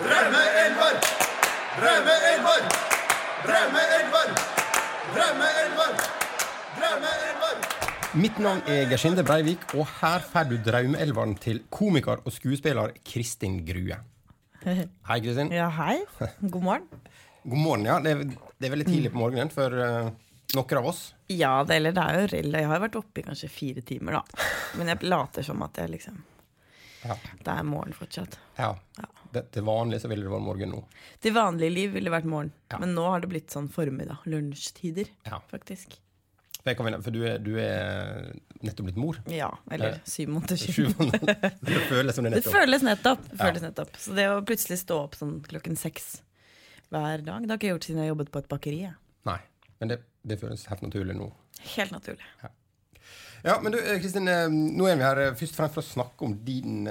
Drømmeelver! Drømmeelver! Drømmeelver! Drømmeelver! Drømmeelver! Mitt navn er Gersinde Breivik, og her får du drømmeelveren til komiker og skuespiller Kristin Grue. Hei, Kristin. Ja, hei. God morgen. God morgen. ja. Det er, det er veldig tidlig på morgenen for uh, noen av oss. Ja, det, eller det er jo rell. Jeg har vært oppe i kanskje fire timer, da. Men jeg later som at jeg liksom Ja. Det er morgen fortsatt. ja. Det, til vanlig så ville det vært morgen nå. Til vanlig liv ville det vært morgen, Ja. men nå har det blitt sånn formiddag. Lunsjtider, Ja. faktisk. For, du, er, du er nettopp blitt mor. Ja, eller Eh, syv måneder siden. Det føles som det er Det nettopp. føles nettopp. Det Ja. føles nettopp. Så det å plutselig stå opp sånn klokken seks hver dag, det har ikke jeg gjort siden jeg jobbet på et bakeri. Nei, men det, det føles helt naturlig nå. Helt naturlig. Ja, men du, eh, Kristin, eh, nå er vi her eh, først og fremst for å snakke om din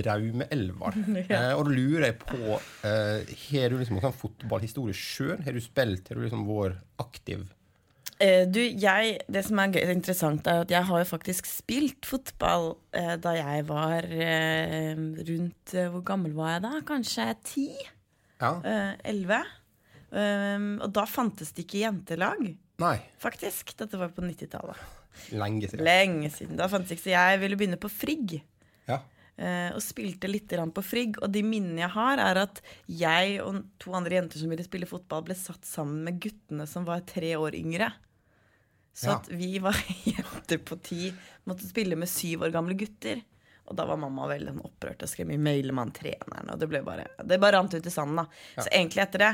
drømmeelver. Ja. Eh, og da lurer jeg på eh, Har du liksom noen sånn fotballhistorie sjøl? Har du spilt? Har du liksom vært aktiv? Eh, du, jeg, det som er gøy, interessant, er at jeg har jo faktisk spilt fotball eh, da jeg var eh, rundt eh, Hvor gammel var jeg da? Kanskje ti? Ja? Eh, Elleve? Um, og da fantes det ikke jentelag, Nei. faktisk. Dette var på 90-tallet. Lenge siden. Lenge siden. Da fantes ikke, så jeg ville begynne på Frigg. Ja. eh, og spilte litt på Frigg. Og de minnene jeg har, er at jeg og to andre jenter som ville spille fotball, ble satt sammen med guttene som var tre år yngre. Så Ja. at vi var jenter på ti, måtte spille med syv år gamle gutter. Og da var mamma veldig sånn opprørt og skrev mye maile med treneren. Og det ble bare, det bare rant ut i sanden. da. Ja. Så egentlig etter det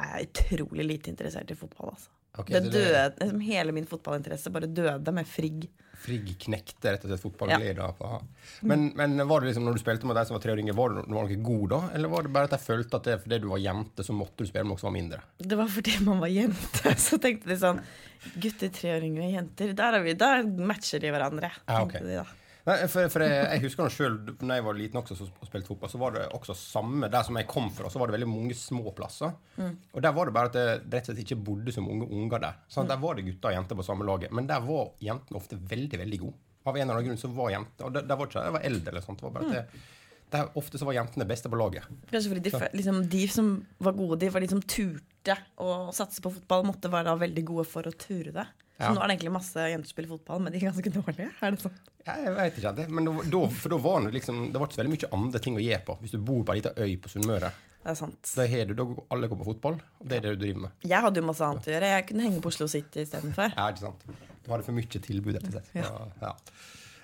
er jeg utrolig lite interessert i fotball. altså. Ok, det døde, liksom Hele min fotballinteresse bare døde med Frigg. Frigg knekte rett og slett fotballgleda. Ja. Men, men var det liksom når du spilte med de som var tre år yngre, var du, var du god da? Eller var det bare at jeg følte at det, fordi du var jente, så måtte du spille med noen som var mindre? Det var fordi man var jente. Så tenkte de sånn Gutter tre år yngre jenter, der, er vi, der matcher de hverandre. Ja, ok. de da. Nei, for, for jeg, jeg husker nå sjøl når jeg var liten også så- og spilte fotball, så var det også samme der som jeg kom fra. Så var det veldig mange små plasser. Og der var det bare at det rett og slett ikke bodde så mange unger der. Sånn, Der var det gutter og jenter på samme laget, men der var jentene ofte veldig, veldig gode. Av en eller annen grunn så var jenter Og der, der var ikke jeg var eldre eller sånt. Det var bare at det, der ofte så var jentene beste på laget. De, liksom, de som var gode, de var de som turte å satse på fotball, måtte være da veldig gode for å ture det. Så Ja. nå er det egentlig masse jenter som spiller fotball, men de er ganske dårlige. Er det sånn? Ja, jeg vet ikke, det, men da, for da var det liksom Det var ikke så veldig mye andre ting å gjøre på. Hvis du bor på ei lita øy på Sunnmøre, Det er sant. da har du da alle går på fotball, og det er det du driver med. Jeg hadde jo masse annet å gjøre. Jeg kunne henge på Oslo City istedenfor. Ja, ikke sant? Du hadde for mye tilbud, rett og slett. Ja. Ja.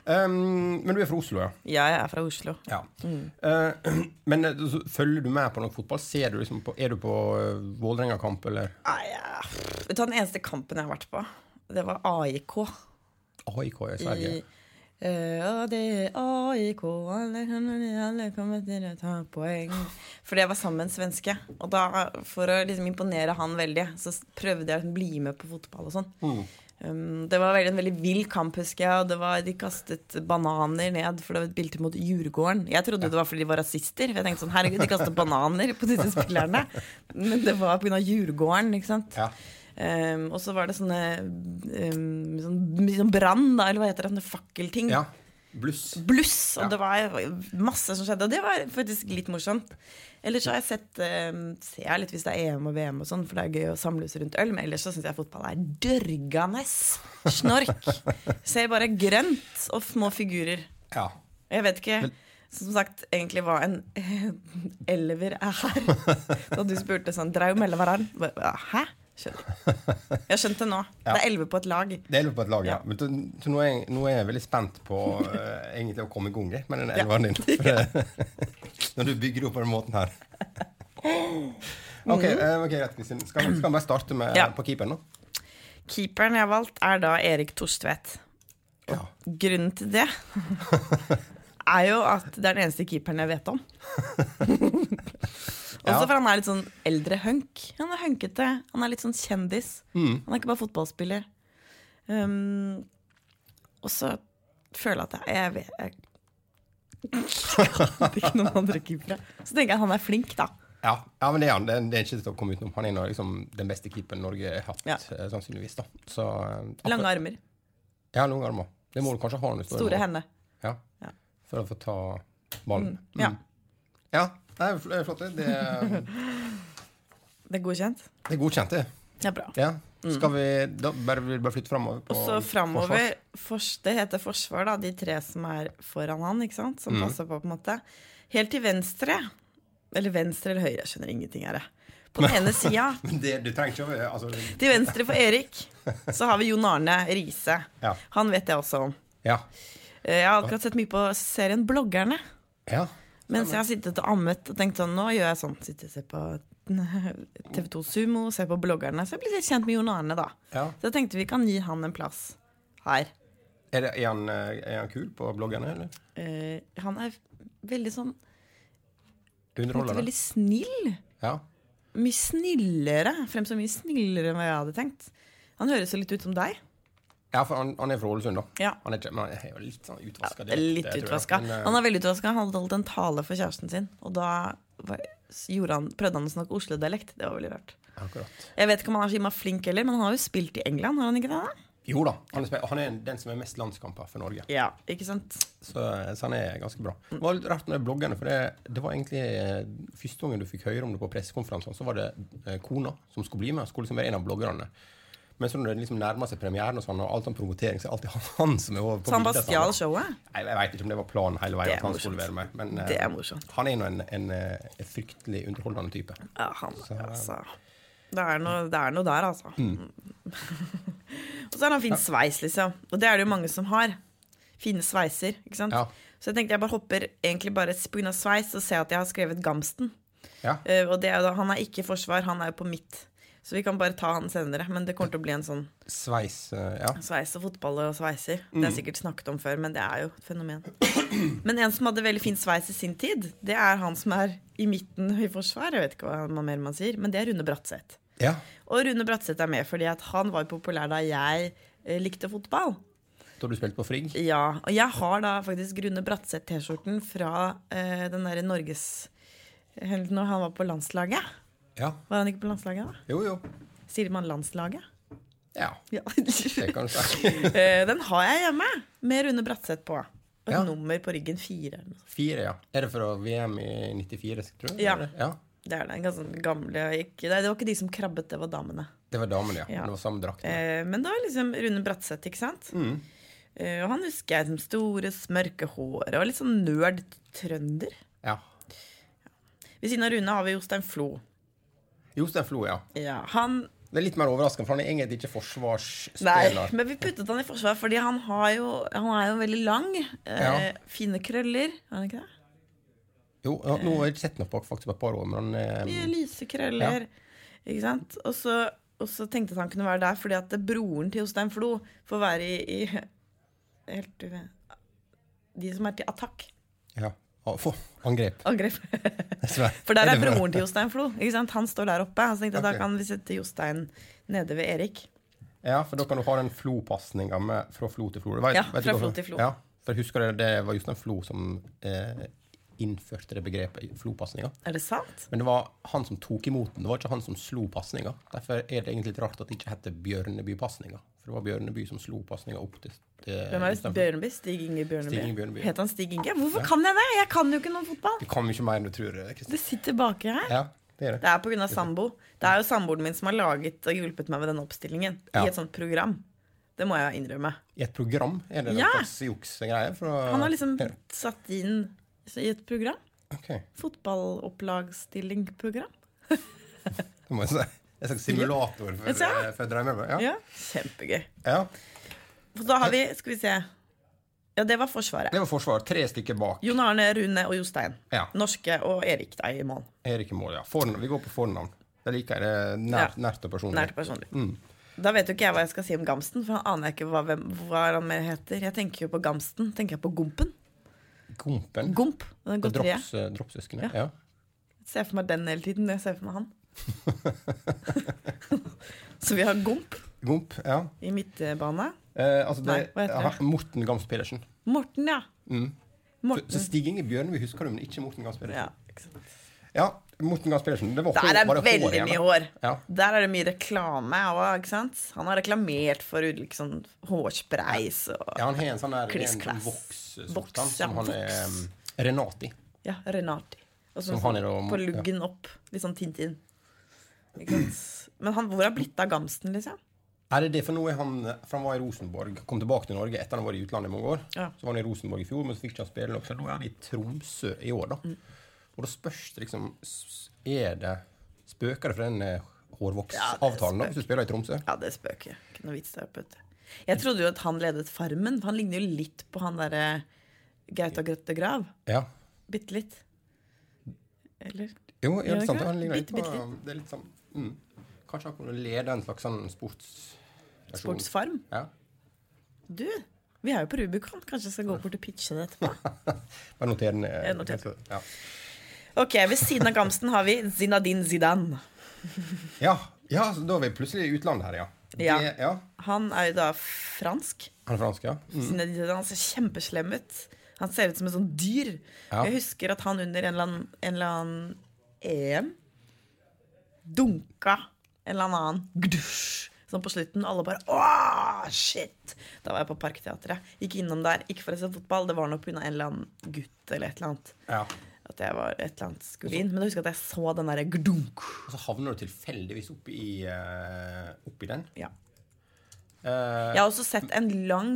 Um, men du er fra Oslo, ja? Ja, jeg er fra Oslo. ja. Uh, men uh, så følger du med på noe fotball? Ser du liksom på, er du på uh, Vålerenga-kamp, eller Nei, ja. Vet du hva, Den eneste kampen jeg har vært på, det var AIK. AIK i Sverige? I, eh, det er AIK, alle, alle kommer til å ta poeng. Fordi jeg var sammen med en svenske. Og da, for å liksom imponere han veldig, så prøvde jeg å bli med på fotball og sånn. Mm. Um, det var veldig, en veldig vill kamp, husker jeg. Og det var, de kastet bananer ned, for det var et bilde mot Djurgården. Jeg trodde det var fordi de var rasister. For jeg tenkte sånn, herregud, de kastet bananer på disse spillerne. Men det var pga. Djurgården, ikke sant. Ja. Um, og så var det sånne um, sånn, sånn brann, da, eller hva heter det, sånne fakkelting. ja. Bluss. Bluss! Og Ja. det var masse som skjedde, og det var faktisk litt morsomt. Ellers så har jeg sett um, ser jeg litt hvis det er EM og VM og sånn, for det er gøy å samles rundt øl, men ellers så syns jeg fotball er dørgende snork. Ser bare grønt og små figurer. Ja. Jeg vet ikke som sagt egentlig hva en elver er. her. Da du spurte sånn Drau mellom hverandre. Hæ? Skjønner. Jeg har skjønt det nå. Det er elleve på et lag. Det er på et lag, ja. Ja. Men, nå, er jeg, nå er jeg veldig spent på uh, egentlig å komme i gang med den Ja. elveren din. Når du bygger det opp på den måten her. Ok, uh, okay rett, Kristin. Skal, skal vi bare starte med, Ja. på keeperen, nå? Keeperen jeg har valgt, er da Erik Torstvedt. Ja. Grunnen til det er jo at det er den eneste keeperen jeg vet om. Også for han er litt sånn eldre hunk. Han er hunkete. Han er litt sånn kjendis. Mm. Han er ikke bare fotballspiller. Um, og så føler jeg at jeg, jeg vet jeg, hadde ikke noen andre keepere. Så tenker jeg han er flink, da. Ja, ja, men det er han. Det er, det er ikke til å komme utenom. Han er liksom den beste keeperen Norge har hatt, Ja. eh, sannsynligvis. da. Så, eh, Lange armer. Ja, lange armer. Det må du kanskje ha Store hender. Ja. Ja. For å få ta ballen. Ja. Mm. Ja. det det er flott. det. Det er, Det er godkjent? det er godkjent, det. Ja, bra. Ja. Skal vi da bare, vi bare flytte framover? på Også framover Det heter forsvar, da. De tre som er foran han, ikke sant? Som Mm. passer på, på en måte. Helt til venstre. Eller venstre eller høyre, jeg skjønner ingenting av det. På den ene sida, det, altså, til venstre for Erik, så har vi Jon Arne Riise. Ja. Han vet jeg også om. Ja. Eh, Jeg har akkurat sett mye på serien Bloggerne. ja. Mens jeg har sittet og ammet og tenkt sånn, nå gjør jeg sånn. Sitter og ser på TV2 Sumo, ser på bloggerne. Så jeg blir litt kjent med Jon Arne, da. ja. Så jeg tenkte vi kan gi han en plass her. Er, det, er, han, eh, er han kul på bloggerne, eller? Eh, han er veldig sånn Underholdende? Veldig snill. Ja. Mye snillere. Fremstår mye snillere enn hva jeg hadde tenkt. Han høres jo litt ut som deg. Ja, for han, han er fra Ålesund, da. Ja. Han er, men han er jo litt sånn utvaska. Litt utvaska. Han er veldig utvaska. Han hadde holdt en tale for kjæresten sin, og da var, han, prøvde han å snakke Oslo-dialekt. Det var veldig rart. Akkurat. Jeg vet ikke om han er så innmari flink heller, men han har jo spilt i England, har han ikke det? da? Jo da, han er, han er den som er mest landskamper for Norge. Ja, ikke sant? Så, så han er ganske bra. Det var litt rart med bloggene, for det, det var egentlig eh, første gangen du fikk høre om det på pressekonferansene, så var det eh, kona som skulle bli med, skulle liksom være en av bloggerne. Men så når det liksom nærmer seg premieren, og sånn, og alt om promotering, så er det alltid han, som er over på Så han bare stjal showet? Nei, Jeg veit ikke om det var planen hele veien at han morsomt. skulle være med. Men eh, Det er morsomt. han er nå en, en, eh, en fryktelig underholdende type. Ja, han, Så- altså det er, noe, det er noe der, altså. og så har han fin sveis, liksom. Og det er det jo mange som har. Fine sveiser, ikke sant. Ja. Så jeg tenkte jeg bare hopper egentlig bare pga. sveis og ser at jeg har skrevet Gamsten. Ja. Uh, og det han er ikke forsvar, han er jo på midt. Så vi kan bare ta han senere. Men det kommer til å bli en sånn Sveis eh, Ja. sveis og fotball og sveiser. Det er sikkert snakket om før, men det er jo et fenomen. Men en som hadde veldig fin sveis i sin tid, det er han som er i midten i forsvar. Jeg vet ikke hva mer man sier, men det er Rune Bratseth. ja. Og Rune Bratseth er med fordi at han var populær da jeg eh, likte fotball. Da du spilte på Frigg? Ja, Og jeg har da faktisk Rune Bratseth-T-skjorten fra eh, den derre Norges Når han var på landslaget. Ja. Var han ikke på landslaget, da? Jo, jo. Sier man landslaget? Ja, Ja. det kan. Eh, den har jeg hjemme, med Rune Bratseth på. Og Ja. nummer på ryggen fire. Fire, ja. Er det fra VM i 94, tror jeg? Ja. Det? ja. Det er den ganske gamle ikke, Det var ikke de som krabbet, det var damene. Det var damene, ja. Ja. Det var samme drakt. Eh, men da liksom Rune Bratseth, ikke sant? Mm. Eh, og han husker jeg som store, smørke hår og litt sånn nerd trønder. Ja. Ved siden av Rune har vi Jostein Flo. Jostein Flo, ja. Ja, han Det er litt mer overraskende, for han er egentlig ikke forsvarsspiller. Nei, men vi puttet han i forsvar fordi han, har jo, han er jo veldig lang. Eh, Fine krøller. Er han ikke det? Jo, ja, nå har jeg ikke sett noe på faktisk på et par år, men han er lyse krøller. Ikke sant? Og så, tenkte jeg at han kunne være der fordi at broren til Jostein Flo får være i, i helt, De som er til attakk. ja. Få angrep. Angrep. For der er broren til Jostein Flo. Han står der oppe. Han tenkte okay. Ok. da kan vi sette Jostein nede ved Erik. Ja, for da kan du ha den Flo-pasninga fra Flo til Flo. Vet- Ja, vet fra? Flo til Flo. Ja, for husker dere, det var Jostein Flo som eh, innførte det begrepet Flo-pasninga. Er det sant? Men det var han som tok imot den, det var ikke han som slo pasninga. Derfor er det egentlig litt rart at det ikke heter Bjørneby-pasninga. For det var Bjørneby som slo pasninga opp til, til Hvem er det? Bjørneby? Stig Inge Bjørneby? Stig Inge Bjørneby. Het han Stig Inge? Hvorfor kan jeg det? Jeg kan jo ikke noe fotball. Du kan ikke mer enn du tror. Kristin. Det sitter baki her. Ja, det er det. Det er pga. sambo. Det er jo samboeren min som har laget og hjulpet meg med den oppstillingen. Ja. I et sånt program. Det må jeg innrømme. I et program? Er det Ja. slags juksgreie? Han har liksom satt inn i et program. Okay. Fotballopplagsstilling-program. det må jeg si. En slags simulator for, ja. Eh, for drømmer. Ja. ja. Kjempegøy. Ja. Da har vi Skal vi se. Ja, det var Forsvaret. Det var forsvar, Tre stykker bak. Jon Arne, Rune og Jostein. Ja. Norske og Erik da i mål. Erik i mål, ja. Fornavn. Vi går på fornavn. Det liker jeg. Nært, nært og personlig. Nært og personlig. Mm. Da vet jo ikke jeg hva jeg skal si om Gamsten, for han aner ikke hva, hvem, hva han heter. Jeg tenker jo på Gamsten. Tenker jeg på Gompen? Gompen. Gomp. Drops, eh, Dropssøskenet. Ja. Jeg Ser for meg den hele tiden. Jeg ser for meg han. Så vi har Gomp Gomp, ja. i midtbane. Eh, altså det, Nei, hva heter det? Morten Gams Pedersen. Morten, ja. Mm. Så, Morten. så Stig Inge Bjørneby husker du, men ikke Morten Gams Pedersen. Ja, ikke sant. Ja, Morten Gams Pedersen. Det var Der er var det veldig mye hår. Ja. Der er det mye reklame òg? Han har reklamert for liksom hårspreis og ja, han har en sånn der en voks-sort Voks, han, som han er um, Renati. Ja, Renati. Og så Som han er da- på luggen opp. Litt sånn Tintin. Men han, hvor har blitt av Gamsten, liksom? Er det det, for nå er han For han var i Rosenborg, kom tilbake til Norge etter han var i utlandet i mange år. Ja. Så var han i Rosenborg i fjor, men så fikk ikke han spille nok. Så nå er han i Tromsø i år, da. Mm. Og da spørs det liksom Er det Spøker det for den hårvoksavtalen Ja, hvis du spiller i Tromsø? Ja, det spøker. Ikke noe vits der vet. Jeg trodde jo at han ledet Farmen. for Han ligner jo litt på han derre Gauta Grøtte Grav. Ja. Bitte litt. Eller? Jo, ja, det er sant. Han ligner litt på Det er litt sånn mm. Kanskje han kunne lede en slags sånn sports... Sportsfarm. Ja. Du, vi er jo på Rubicon. Kanskje jeg skal gå bort og pitche det etterpå. Bare noter den. eh. Ja. Ok, Ved siden av Gamsten har vi Zinadin Zidane. Ja, ja, da er vi plutselig i utlandet her, ja. Ja. Det, ja. Han er jo da fransk. Han er fransk, ja. Mm. Zinedine Zidane ser kjempeslem ut. Han ser ut som et sånt dyr. Ja. Jeg husker at han under en eller annen, en eller annen EM dunka en eller annen gdusj. Sånn på slutten. Alle bare Åh, shit! Da var jeg på Parkteatret. Gikk innom der. Ikke for å se fotball, det var nok pga. en eller annen gutt eller et eller annet. ja. At jeg var et eller annet skulle inn. Men jeg husker at jeg så den derre gdunk. Og så havner du tilfeldigvis oppi, uh, oppi den. Ja. Uh, Jeg har også sett en lang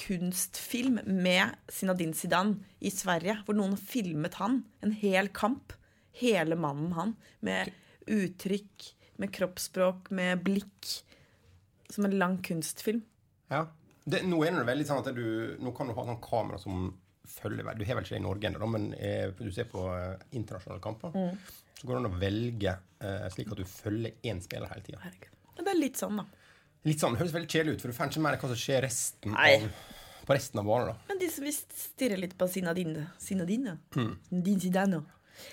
kunstfilm med Zinedine Zidane i Sverige, hvor noen filmet han. En hel kamp. Hele mannen han. Med uttrykk, med kroppsspråk, med blikk. Som en lang kunstfilm. ja. Det, nå er det veldig sånn at du Nå kan du ha sånn kamera som følger Du har vel ikke det i Norge ennå, men eh, du ser på eh, internasjonale kamper. Mm. Så går det an å velge eh, slik at du følger én spiller hele tida. Det er litt sånn, da. Litt sånn, det høres veldig kjedelig ut, for du får ikke med deg hva som skjer resten Nei. av, på resten av banen. da. Men de som visst stirrer litt på Zinedine Zinedine. Mm. Din Zidane.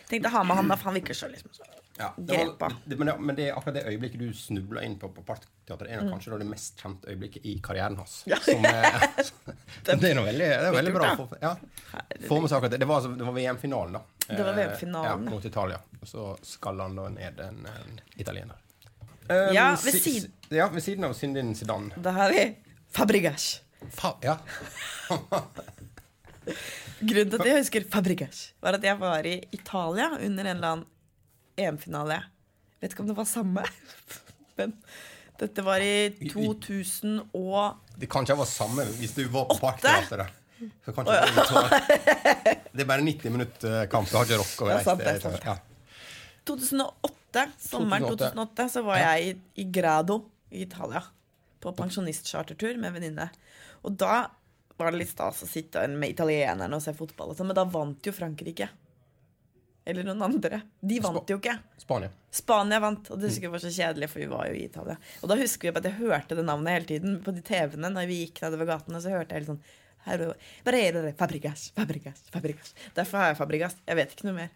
Tenkte å ha med han, da, for han virker så liksom så Ja, grepa. det, men, det, men det er akkurat det øyeblikket du snubla inn på på Parkteatret, er Mm. kanskje det mest kjente øyeblikket i karrieren hans. Ja. Som, eh, det er noe veldig, det er veldig bra. For, Ja. Få med seg akkurat det. Det var, altså- var VM-finalen, da. Det var Eh, VM-finalen. Ja, mot Italia. Og så skal han da ned en, en italiener. Ja, Um, ved siden- ja, ved siden av Syndin Zidane. Da har vi Fabregas. Fa ja. Grunnen til at jeg husker Fabregas, var at jeg var i Italia under en eller annen EM-finale. Vet ikke om det var samme, men dette var i 2000 og Det kan ikke ha vært samme hvis du var på kan det, det er bare 90 minutter kamp. Du har ikke rocka å Ja, sant, det sant. Ja. 2008, sommeren 2008. 2008, så var jeg i, i Grado i Italia. På pensjonistchartertur med en venninne. Og da var det litt stas å sitte med italienerne og se fotball. sånn, Men da vant jo Frankrike. Eller noen andre. De vant jo ikke. Spania. Spania vant, og det husker jeg var så kjedelig, for vi var jo i Italia. Og da husker vi at jeg hørte det navnet hele tiden på de TV-ene når vi gikk nedover gatene. Så hørte jeg helt sånn er det Fabregas, Fabregas, Fabregas. Derfor har jeg Fabregas. Jeg vet ikke noe mer.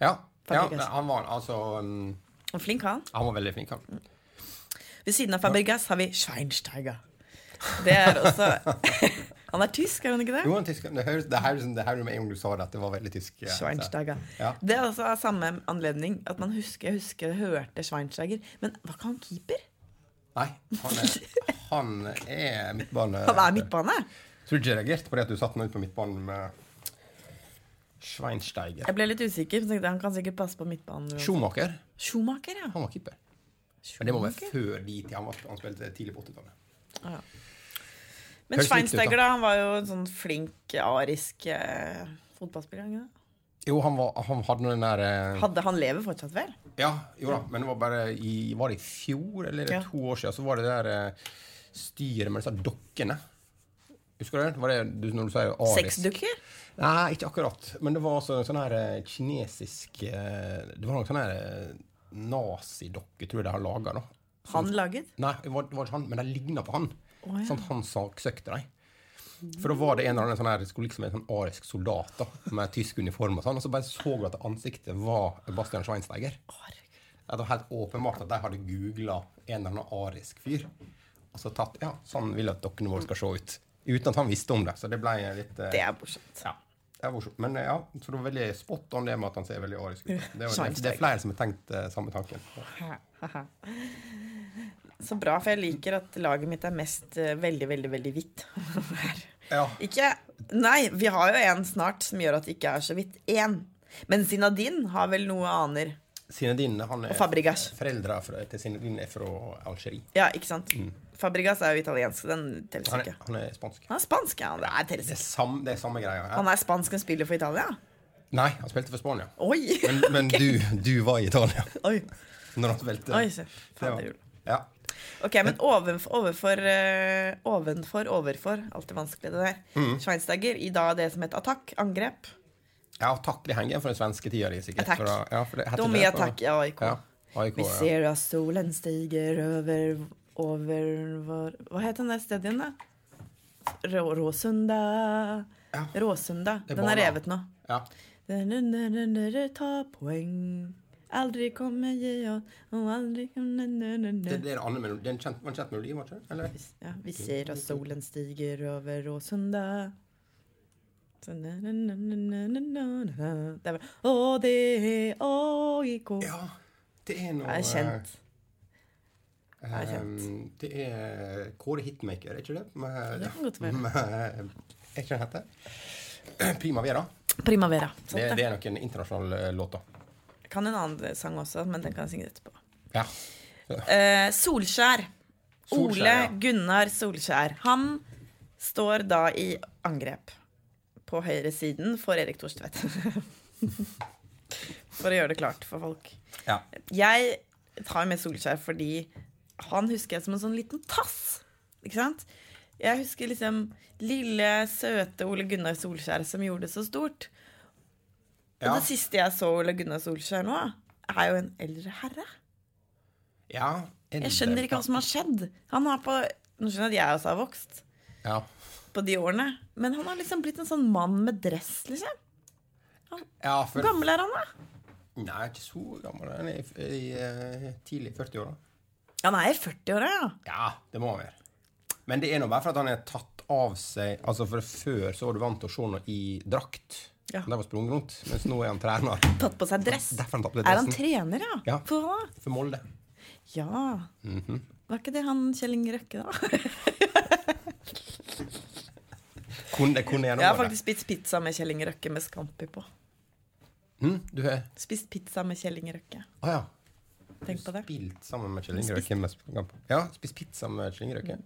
Ja. ja han var altså um, flink han. Han var veldig flink, han. Ved siden av Fabregas har vi Schweinsteiger. Det er også Han er tysk, er han ikke det? Jo, han er tysk. Det høres det høres- det høres med en gang du sa det, at det var veldig tysk. ja. Schweinsteiger. Ja. Det er også av samme anledning at man husker, jeg husker jeg hørte Schweinsteiger. Men var ikke han keeper? Nei, han er, han er midtbane... Han er midtbane. Tror du ikke jeg reagerte på det at du satte meg ut på midtbanen med Schweinsteiger? Jeg ble litt usikker. Han kan sikkert passe på midtbanen. Schumacher. Schumacher, ja. Han var keeper. Men det må være før de tid. Han, var, han spilte tidlig på 80-tallet. Ah, Høres ut, Schweinsteiger da. han var jo en sånn flink arisk eh, fotballspiller. ikke? Jo, han, var, han hadde noe den der eh, Hadde Han lever fortsatt, vel? Ja, jo da, men det var bare i Var det i fjor, eller Ja. to år siden, så var det det der eh, styret med disse dokkene. Husker du det? Var det du, når du sier arisk? Sexdukker? Nei, ikke akkurat. Men det var også en sånn her eh, kinesisk eh, Det var noen sånn her eh, nazidokke, tror jeg de har laga, da. Han laget? Nei, det var, det var ikke han, men de ligna på han. Å, ja. Sånn han saksøkte dem. For da var det en eller annen sånn her, skulle liksom en sånn arisk soldat da, med tysk uniform, og sånn, og så bare så du at ansiktet var Bastian Schweinsteiger. Ja, det var helt åpenbart at de hadde googla en eller annen arisk fyr. Og så tatt Ja, sånn vil at dokkene våre skal se ut. Uten at han visste om det. Så det ble litt eh, Det er morsomt. ja, det er morsomt. Men eh, ja, så det var veldig spot on det med at han ser veldig arisk ut. Det er, det, det er flere som har tenkt eh, samme tanken. Så bra, for jeg liker at laget mitt er mest eh, veldig, veldig, veldig hvitt. Ja. ikke Nei, vi har jo en snart som gjør at det ikke er så hvitt. Én. Men Zinedine har vel noe aner. Zinedine han er. Foreldra til Zinedine er fra Algerie. Ja, ikke sant? Fabregas er jo italiensk, den ikke. Han er, han er spansk. Han er spansk, ja. Det er Det er, samme, det er samme greia. Ja. Han er spansk og spiller for Italia? Nei, han spilte for Spania. Oi! Men, men du, du var i Italia Oi, når han spilte. Oi se. Var- Ja. Ok, men ovenfor, overfor, eh, ovenfor, overfor Alltid vanskelig, det der. Mm. Schweinsteiger i da det som het attakk, angrep. ja, attack, Det henger for den svenske tida di, sikkert. Attack. For ja, for det De er attack i AIK. Ja, AIK, Vi ja. ser at solen stiger over over var, Hva het den der stedet igjen, da? Rå, Råsunda Ja. Råsunda. Den er revet nå. Ja. Ta poeng. Aldri kommer jeg og aldri komme Det, det er en annen. Det er en kjent, var en kjent melodi, var det ikke? Eller? Ja, vi ser at solen stiger over Åsunda. Så na. Det er Å, det er AIK. Ja, det er noe Det er kjent. eh, er kjent. eh, Det er Kåre Hitmaker, er ikke det? Med, Det kan godt være. med, er ikke den heter? Primavera. Primavera. Det, Sant det det. er nok en internasjonal kan en annen sang også, men den kan jeg synge etterpå. Ja. Eh, Solskjær. Solskjær, Ole ja. Gunnar Solskjær. Han står da i angrep på høyresiden for Erik Thorstvedt. for å gjøre det klart for folk. ja. Jeg tar med Solskjær fordi han husker jeg som en sånn liten tass. Ikke sant? Jeg husker liksom lille, søte Ole Gunnar Solskjær som gjorde det så stort. Og det siste jeg så Ole Gunnar Solskjær nå, er jo en eldre herre. ja. Jeg skjønner ikke hva som har skjedd. Han har på Nå skjønner jeg at jeg også har vokst Ja. på de årene, men han har liksom blitt en sånn mann med dress, liksom. ja, Hvor for gammel er han, da? Nei, ikke så gammel. Han er i, i eh, tidlig 40-åra. Han er i 40-åra, ja. Ja, det må han være. Men det er nå bare for at han er tatt av seg Altså, for Før så var du vant til å se noe i drakt. Ja. Der var sprunget rundt. Mens nå er han trener Tatt på seg dress. Han på Er han trener, ja? Ja. For hva for Molde. Ja. Mhm. Var ikke det han Kjell Inge Røkke, da? Kun, det kunne jeg nå Jeg har faktisk spist pizza med Kjell Inge Røkke med scampi på. Mm, du har Spist pizza med Kjell Inge Røkke. Å ja. Tenk på det. Spilt sammen med Kjell Inge Røkke. med Ja, spist pizza med Kjell Inge Røkke.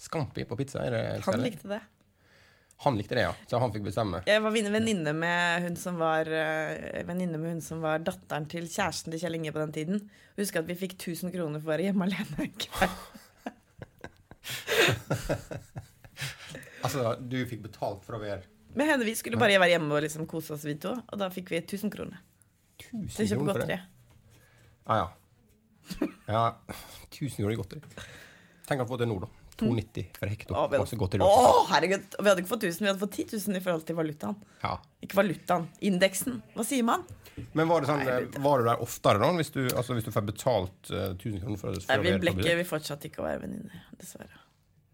Scampi på pizza, er det Han likte det. Han likte det, ja. Så han fikk bestemme. Jeg var venn- venninne med hun som var eh, Venninne med hun som var datteren til kjæresten til Kjell Inge på den tiden. Husker at vi fikk 1000 kroner for å være hjemme alene. en kveld. Altså, du fikk betalt for å være Med henne, vi skulle bare være hjemme og liksom kose oss, vi to. Og da fikk vi 1000 kroner 1000 til å kjøpe kroner for godteri. det. Ah, ja. Ja, 1000 kroner i godteri. Tenk å få det nå, da. 290 for hekto. Å, hadde, å, herregud! Og vi hadde ikke fått 1000, vi hadde fått 10 000 i forhold til valutaen. Ja. Ikke valutaen, indeksen. Hva sier man? Men var, det sånn, Nei, var du der oftere, da? Hvis du, altså, hvis du får betalt uh, 1000 kroner for, det? Nei, vi være ble på ikke, besøk? vi fortsatte ikke å være venninner, dessverre.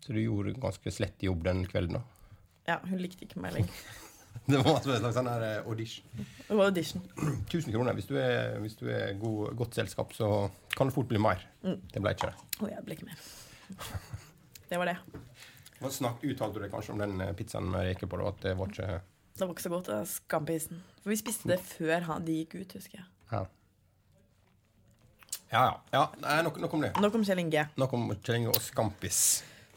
Så du gjorde ganske slett jobb den kvelden, da? Ja, hun likte ikke meg lenger. Det var altså en slags sånn her eh, audition. Det var audition. 1000 kroner. Hvis du er, hvis du er god, godt selskap, så kan det fort bli mer. Mm. Det ble ikke det. Og jeg ble ikke mer. Det var det. Hva Snakk, uttalte du deg kanskje om den eh, pizzaen med reker på? Da, at det var ikke Det var ikke så godt, skampisen. For vi spiste det før han, de gikk ut, husker jeg. Ja. Ja, ja. ja nei, nok, nok om det. Nå kom Kjell Inge. Nok om Kjell Inge og Skampis.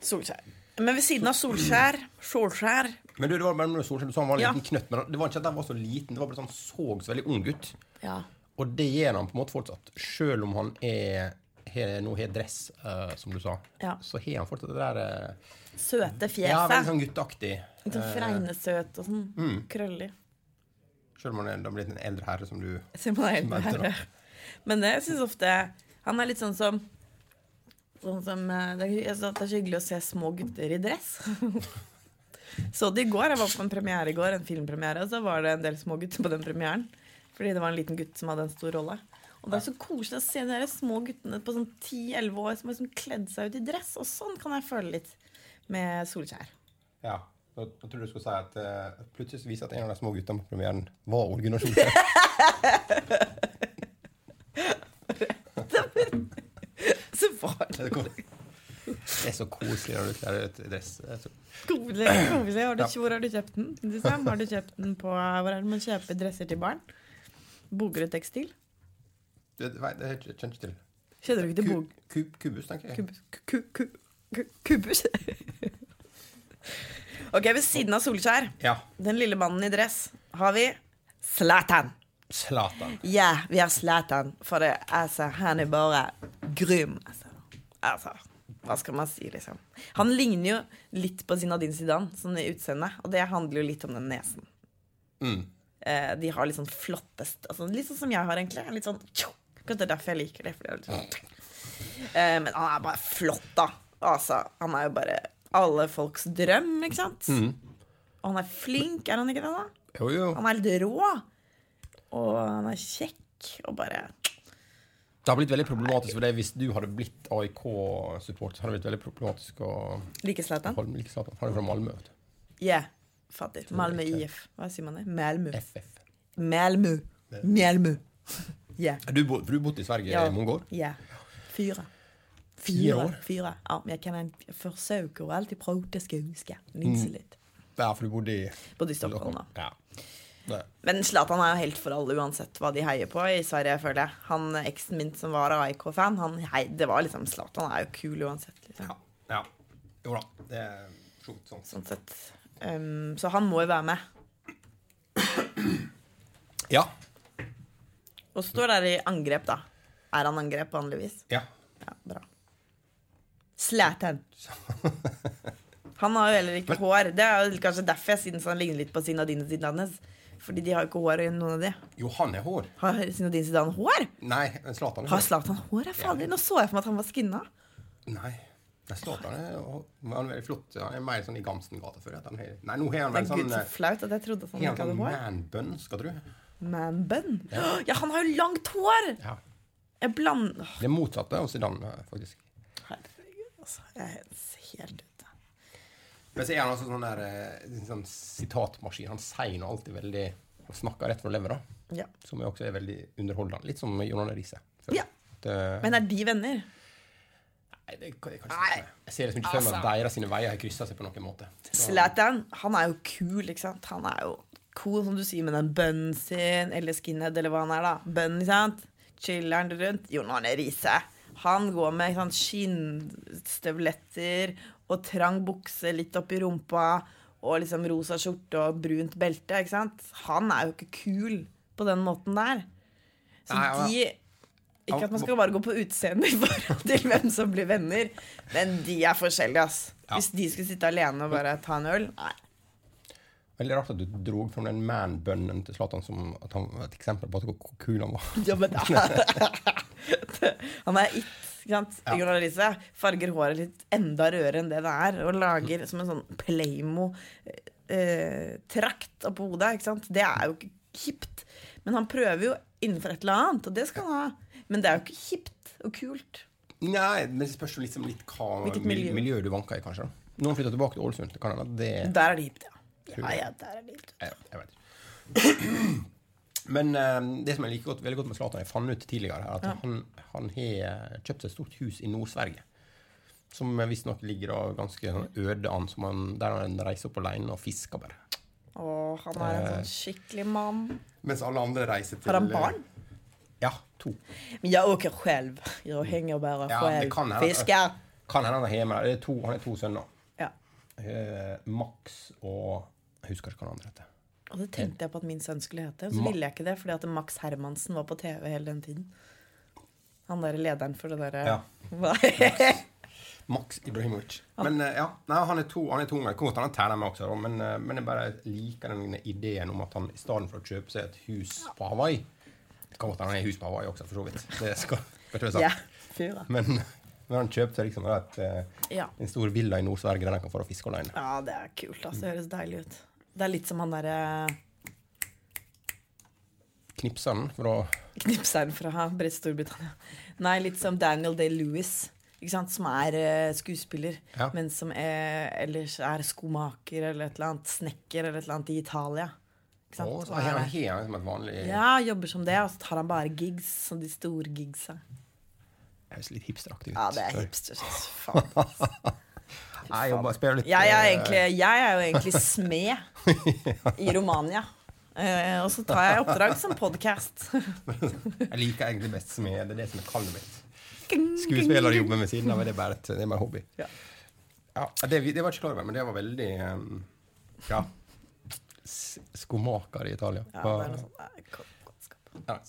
Solskjær. Men ved siden av Solskjær Solskjær Men du, det var bare med Solskjær, du sa han var en Ja. liten knøtt. Men det var ikke at han var så liten, det var bare sånn så så veldig ung ut. Ja. Og det gjør han på en måte fortsatt. Selv om han er he, nå har dress, uh, som du sa, Ja. så har han fortsatt det der uh, Søte Ja, veldig sånn gutteaktig. Litt sånn Eh, fregnesøt og sånn. Mm. Krøllig. Selv om han er blitt en eldre herre, som du er helt Mente herre. Men det syns ofte Han er litt sånn som Sånn som det er så hyggelig å se små gutter i dress. så det i går. Jeg var på en premiere i går, en filmpremiere, og så var det en del små gutter på den premieren. Fordi det var en liten gutt som hadde en stor rolle. Og det er så koselig å se de der små guttene på sånn 10-11 år som har liksom kledd seg ut i dress. Og sånn kan jeg føle litt med Solskjær. Ja. Nå, da tror du skulle si at uh, plutselig viser at en av de små guttene på premieren var Ole Gunnar Solskjær. Så var det Det det er så koselig når du kler deg ut i dress. Koselig. koselig. Har du, hvor har du kjøpt den? Liksom? Har du kjøpt den på Hvor er det man kjøper dresser til barn? Bogerud Tekstil? Det, det, det kjenner ikke til. Kjenner du ikke til bok? Kub, kubus, tenker jeg. Kubus? Ku, ku, ku, kubus? ok, ved siden av Solskjær, Ja. den lille mannen i dress, har vi Zlatan. Zlatan. Ja, vi har Zlatan. For det, altså, han er bare grym. Altså. altså, hva skal man si, liksom. Han ligner jo litt på Zinadin Zidane, sånn i utseendet. Og det handler jo litt om den nesen. Mm. Eh, de har litt sånn flottest altså, Litt sånn som jeg har, egentlig. Litt sånn tjo. Kanskje det er derfor jeg liker det. Fordi eh, men han er bare flott, da. Altså, han er jo bare alle folks drøm, ikke sant? Og han er flink, er han ikke det, da? Jo, jo. Han er litt rå. Og han er kjekk og bare Det har blitt veldig problematisk for deg hvis du hadde blitt AIK-supporter. Hadde blitt veldig problematisk å Like Zlatan? like Zlatan. Han er fra Malmö. vet du. Ja, fatter. Malmö IF. Hva sier man det? Malmö. FF. Malmö. Malmö. Ja. Du, for du bodde i Sverige Ja. i mange år? Ja. Fyra. Fire år? Fyra. Ja, men jag kan jag försöker alltid prata skånska. Så lätt. Ja, for du bodde i Bodde i Stockholm, da. Ja. Det. Men Zlatan er jo helt for alle, uansett hva de heier på i Sverige, føler jeg. Han Eksen min som var AIK-fan, det var liksom Zlatan er jo kul uansett. Liksom. Ja. ja. Jo da. Det er sjukt sånn. Sånn sett. Um, så han må jo være med. Ja. Og står der i angrep, da. Er han angrep vanligvis? Ja. Ja, bra. Zlatan. Han har jo heller ikke hår. Det er jo kanskje derfor jeg synes han ligner litt på Zinedine Zidane. Fordi de har jo ikke hår, noen av de. Jo, han er hår. Har Zinedine Zidane hår? Nei, men Zlatan er Har hår. Zlatan hår? Ja, fader, nå så jeg for meg at han var skinna. Nei. Zlatan er, han er veldig flott. Han er mer sånn i før. han er- Nei, nå har han Det er sånn gud så flaut at jeg trodde at han Har ikke han hadde sånn hår. man-bun, skal tro? Man-bun. Ja, han har jo langt hår! Ja. Jeg blander Det er motsatte av Zidane, faktisk. Herregud, altså. Jeg er helt ute. Men så er han også sånn der eh, sånn sitatmaskin. Han sier nå alltid veldig Han snakker rett fra levra, Ja. som også er veldig underholdende. Litt som Arne Riise. Ja. Det, Men er de venner? nei, det kan jeg kanskje ikke. Jeg ser liksom ikke for meg at Altså. deres sine veier har kryssa seg på noen måte. Zlatan, han er jo kul, ikke sant? Han er jo cool, som du sier, med den bønnen sin, eller skinhead, eller hva han er, da. Bønnen, ikke sant? Chiller'n rundt. Jon Arne Riise. Han går med skinnstøvletter og trang bukse litt opp i rumpa og liksom rosa skjorte og brunt belte, ikke sant? Han er jo ikke kul på den måten der. Så Nei, de Ikke at man skal bare gå på utseendet i forhold til hvem som blir venner, men de er forskjellige, ass. Ja. Hvis de skulle sitte alene og bare ta en øl Nei. Veldig rart at du dro fram den man-bønnen til Zlatan som han et eksempel på hvor kul han var. Ja, men Han er it, ikke sant? Ja. Jon Arne farger håret litt enda rødere enn det det er, og lager som en sånn Playmo-trakt oppå hodet. ikke sant? Det er jo ikke kjipt. Men han prøver jo innenfor et eller annet, og det skal han ha. Men det er jo ikke kjipt og kult. Nei, men det spørs jo liksom litt hva miljø. miljø? du vanker i, kanskje. Noen flytter tilbake til Ålesund, Der er det hipt, ja. Ja, ja, der er vilt. Jeg, jeg vet ikke. Men uh, det som jeg liker godt, veldig godt med Zlatan, jeg fant ut tidligere, er at Ja. han, han har kjøpt seg et stort hus i Nord-Sverige. Som visstnok ligger da ganske sånn øde an, som han, der han reiser opp alene og fisker bare. Å, han er en sånn skikkelig mann. Mens alle andre reiser til Har han barn? Ja, to. Men jeg åker selv. Jeg henger bare Ja, selv. kan hende. Fisker. Kan hende han er hjemme. Han har to sønner. Ja. Uh, Max og Jeg husker ikke hva han andre heter. Og det tenkte jeg på at min sønn skulle hete. Så ville jeg ikke det, fordi at Max Hermansen var på TV hele den tiden. Han derre lederen for det derre Ja. Max. Max Ibrahimovic. Men eh, ja, nei, han er to han er to unger. Kommer til han tegner meg også, men, eh, men jeg bare liker den ideen om at han i stedet for å kjøpe seg et hus på Hawaii Det kan godt hende han er i hus på Hawaii også, for så vidt. Det skal, være Ja. Fyra. Men når han kjøpte seg liksom et, eh, Ja. en stor villa i Nord-Sverige der han kan få fiske alene ja, det er kult. Altså. Det høres deilig ut. Det er litt som han derre Knipseren fra knipseren fra Brett Storbritannia. Nei, litt som Daniel Day-Lewis. Som er uh, skuespiller, Ja. men som er, ellers er skomaker eller et eller annet. Snekker eller et eller annet i Italia. Ikke sant? Oh, så er- han helt som et vanlig Ja, jobber som det, og så tar han bare gigs. Som de store gigsa. Det Høres litt hipsteraktig ut. Ja, det er hipsters. Faen. Jeg bare litt Jeg er, eh, egentlig, jeg er jo egentlig smed i Romania. Uh, og så tar jeg oppdrag som podkast. Jeg liker egentlig best smed. Det er det som er kallet mitt. Skuespillerjobben ved siden av det er bare et, det er hobby. Ja. Ja, det, det var jeg ikke klar over, men det var veldig um, Ja. Skomaker i Italia. Ja, det er noe sånt. Ja.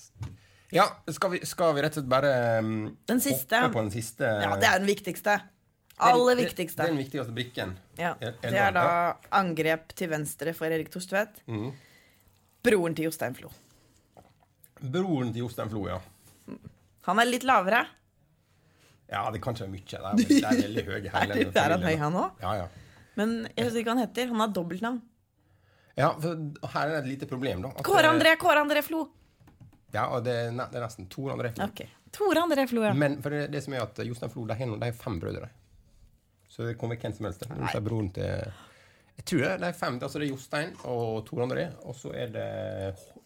Ja, skal vi, skal vi rett og slett bare um, Den siste. hoppe på den siste? Ja, det er den viktigste. Aller viktigste. Er den viktigste brikken. Ja, Er- er det er da angrep til venstre for Erik Torstvedt. Mm. Broren til Jostein Flo. Broren til Jostein Flo, ja. Han er litt lavere. Ja, det kan ikke være mye. Det er, det er veldig høy Er, hele det, er han høy, han òg? Ja, ja. Men jeg husker ikke hva han heter. Han har dobbeltnavn. ja, for her er det et lite problem, da. Kåre eh, André, Kåre André Flo. Ja, og det, er er nesten Tor André. Flo. Okay. Tor André Flo, ja. Men for det, det som er at Jostein Flo de har fem brødre. Så det kommer hvem som helst. Det er broren til Jeg tror det, det er fem. Altså det er Jostein og Tor André, og så er det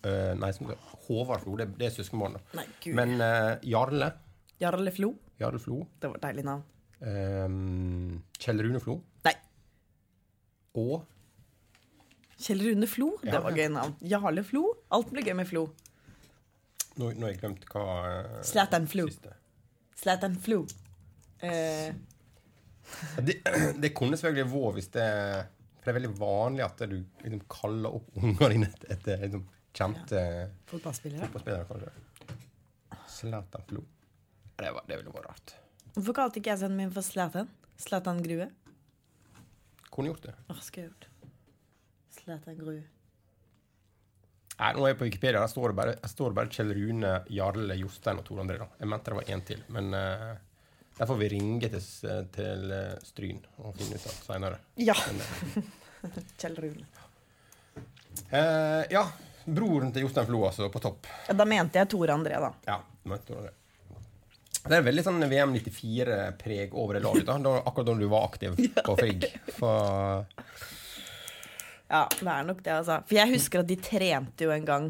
eh, Nei, som det, Håvard Flo. Det, det er søskenbarn. da. Nei, gud. Men uh, Jarle Jarle Flo. Jarle Flo. Det var et deilig navn. Um, Kjell Rune Flo. Nei. Og Kjell Rune Flo. Det Ja, var gøy navn. Jarle Flo. Alt blir gøy med Flo. nå, nå har jeg glemt hva uh, Slatan Flo. Slatan Flo. Eh, Det, det kunne selvfølgelig vært hvis det For det er veldig vanlig at du liksom kaller opp ungene dine etter, liksom, kjente fotballspillere. fotballspillere, kanskje. Zlatan Flo. Det, var, det ville vært rart. Hvorfor kalte ikke jeg sønnen min for Zlatan? Zlatan Grue? Kunne gjort det. Hva skulle jeg gjort. Zlatan Grue. Nei, nå er jeg på Wikipedia. Der står det bare, står bare Kjell Rune, Jarle, Jostein og Tor André. da. Jeg mente det var én til, men uh, der får vi ringe til, til eh, Stryn og finne ut av seinere. Ja. Kjell Rune. Eh, ja. Broren til Jostein Flo, altså, på topp. Ja, da mente jeg Tore André, da. Ja, mente Tore André. Det er veldig sånn VM 94-preg over det laget. da Akkurat da du var aktiv på Frigg. For, Ja, det er nok det, altså. For jeg husker at de trente jo en gang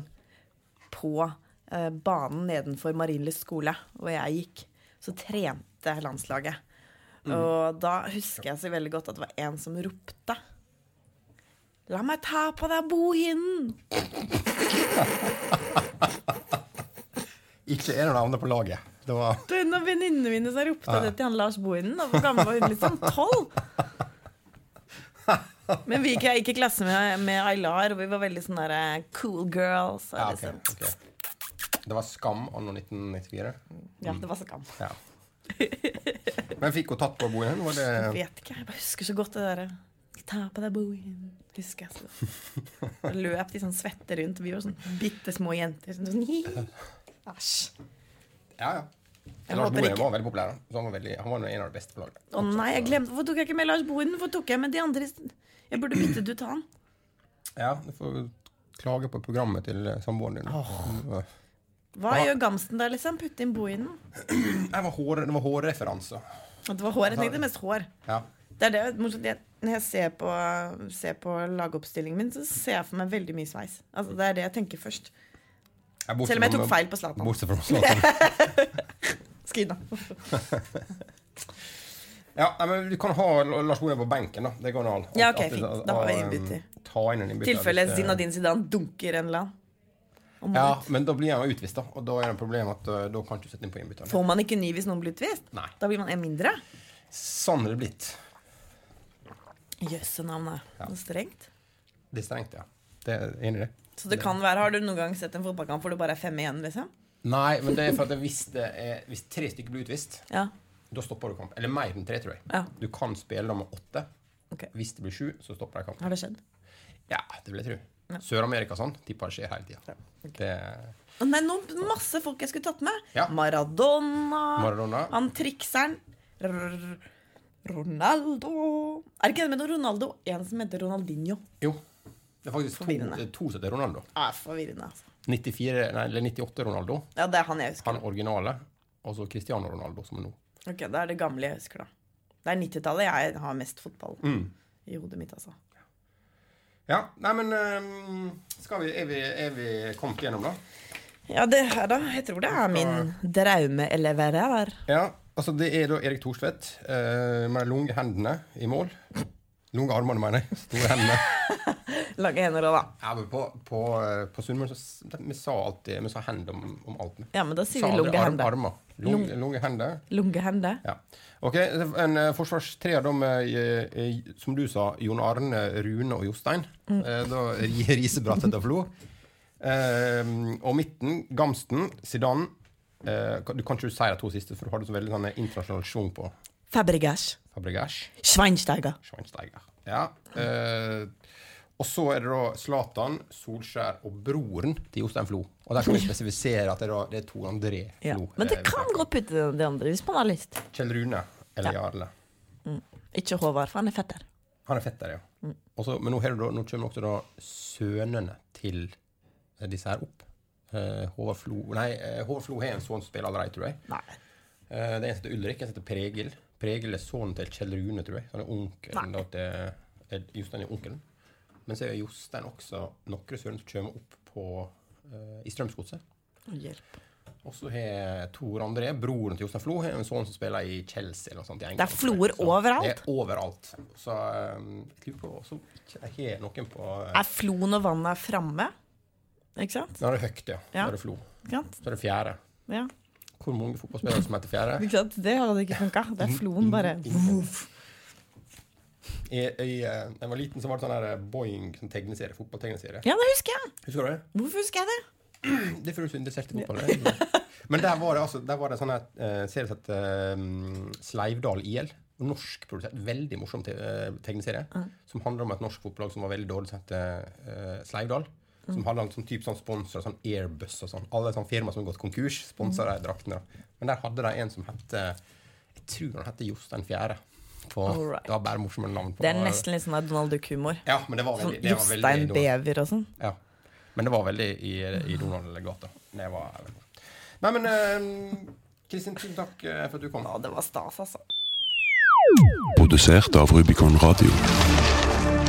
på eh, banen nedenfor Marienlyst skole, hvor jeg gikk. Så trente landslaget. Og da husker jeg så veldig godt at det var en som ropte. La meg ta på deg bohinnen! ikke en av navnene på laget. Det var en av venninnene mine som ropte det til han Lars Bohinen. Hvor gammel var hun? Liksom tolv? Men vi gikk, jeg gikk i klasse med, med Aylar, og vi var veldig sånn der cool girls. Ja, okay, liksom. okay. Det var Skam anno 1994. Ja, det var skam. Ja. Men fikk hun tatt på boen? Var det Jeg vet ikke, jeg bare husker så godt det derre Ta på deg boien. Husker jeg så. Og løp de sånn svette rundt, vi var sånn bitte små jenter. Sånn, sånn. Æsj. Ja, ja. Jeg Lars Bohin var veldig populær. han var, veldig, han var en av de beste på laget. Å nei, jeg glemte Hvorfor tok jeg ikke med Lars Bohin? Hvorfor tok jeg med de andre? Jeg burde byttet ut han. Ja, du får klage på programmet til eh, samboeren din. Mm, Hva Ja. gjør Gamsten der, liksom? Putte inn Bohinen? Det var, hår, det var hårreferanser. Det var hår. Jeg tenkte mest hår. Ja. Det er det morsomt. Jeg, når jeg ser på, ser på lagoppstillingen min, så ser jeg for meg veldig mye sveis. Altså, det er det jeg tenker først. Jeg Selv om jeg tok feil på Zlatan. Bortsett fra Zlatan. Skrina. Ja, men du kan ha Lars Bohin på benken, da. Det går an. Ja, ok, fint. Da har vi innbytter. Innbytter. tilfelle Zinadin Zidane dunker en eller annen. Ja, men da blir han utvist, da. Og da er det problemet at uh, da kan du sette inn på innbytteren. Får man ikke ny hvis noen blir utvist? Nei. Da blir man en mindre? Sånn er det blitt. Jøsse navnet. Ja. det er strengt. Det er strengt, ja. Det er jeg enig i det. Så det kan være, Har du noen gang sett en fotballkamp hvor det bare er fem igjen? liksom? Nei, men det er for at hvis, er, hvis tre stykker blir utvist, Ja, da stopper du kamp. Eller mer enn tre, tror jeg. Ja. Du kan spille da med åtte. ok. Hvis det blir sju, så stopper de kampen. Har det skjedd? Ja, det vil jeg tro. Ja. Sør-Amerika sånn tipper det skjer hele tida. ok. Det Nei, nå, masse folk jeg skulle tatt med. Ja. Maradona. Maradona. Han trikseren. Ronaldo Er det ikke det med Ronaldo? En som heter Ronaldinho. Jo. Det er faktisk to, to som heter Ronaldo. Ja, forvirrende, altså. 94, nei, eller 98 Ronaldo. Ja, det er han jeg husker. Han originale. Og så Cristiano Ronaldo, som er nå. Ok, Det er det gamle jeg husker, da. Det er 90-tallet jeg har mest fotball Mm. i hodet mitt, altså. Ja, nei, men skal vi, er, vi, er vi kommet gjennom, da? Ja, det her, da. Jeg tror det er min drømmeeleverer. Ja, altså det er da Erik Thorstvedt eh, med de lange hendene i mål. Lange armene, mener jeg. Store hendene. Lange hender òg, da. Ja, men på, på, eh, på Sunnmøre så vi sa alltid Vi sa hender om, om alt. Ja, men da sier vi lunge arm- hender. Armer. Lung, lunge hender. Lunge hender. Ja. Ok, En uh, forsvarstreer da med, eh, eh, som du sa, Jon Arne, Rune og Jostein. Mm. Eh, da Ri- Risebratt etter Flo. Uh, og midten, Gamsten, Zidane. Uh, du kan ikke si de to siste, for du hadde så veldig sånn internasjonal schwung på Fabregas. Fabregas. Schweinsteiger. Schweinsteiger. Ja. Eh, og så er det da Zlatan, Solskjær og broren til Jostein Flo. Og der kan vi spesifisere at det er, det er Tor André Ja. Men det eh, kan gå opp i det andre hvis man har lyst. Kjell Rune eller Jarle. Ikke Håvard, for han er fetter. Han er fetter, ja. Mm. Også, men nå, da, nå kommer også da sønnene til eh, disse her opp. Eh, Håvard Flo Nei, Håvard Flo har en sånn som spiller allerede, tror jeg. Nei. Det er en som heter Ulrik, en som heter Pregil. Pregil er sønnen til Kjell Rune, tror jeg. Han er onkelen da til eh, Jostein er onkelen. Men så er Jostein også noen sønner som kommer opp på, uh, i Strømsgodset. Hjelp. Og så har Tor André, broren til Jostein Flo, har en sønn som spiller i Chelsea. eller noe sånt i England. Det er floer Så overalt. Det er overalt. Så um, jeg lurer på så ikke jeg har noen på uh, Er Flo når vannet er framme? Ikke sant? Er det høyt, ja. Ja. Er det Flo. Ikke sant? Så er det fjerde. Ja. Hvor mange fotballspillere som heter fjerde? Ikke sant? Det hadde ikke funka. Det er floen bare Voff. I, i, uh, da jeg var liten, så var det sånn her Boeing sånn tegneserie, fotballtegneserie. Ja, det husker jeg. Husker du det? Hvorfor husker jeg det? Det er fordi du er så interessert i fotball. Men der var det altså Der var det sånn her uh, serie som het uh, Sleivdal IL. Norsk produsert, veldig morsom te eh, tegneserie. Som handler om et norsk fotballag som var veldig dårlig, som heter uh, Sleivdal. Som handler om sånn type sånn sponsorer, sånn Airbus og sånn. Alle sånne firmaer som har gått konkurs, sponser de draktene. Men der hadde de en som het Jeg tror han het Jostein Fjære. På, right. det var bare morsomme navn. På, Det er nesten litt sånn Donald Duck-humor. Ja, men det var Sånn veldig, sånn Jostein. Bever og sånn. Ja. Men det var veldig i, i Donald-gata. Det var Nei, men eh, Kristin, tusen takk eh, for at du kom. Ja, det var stas, altså. Produsert av Rubicon Radio.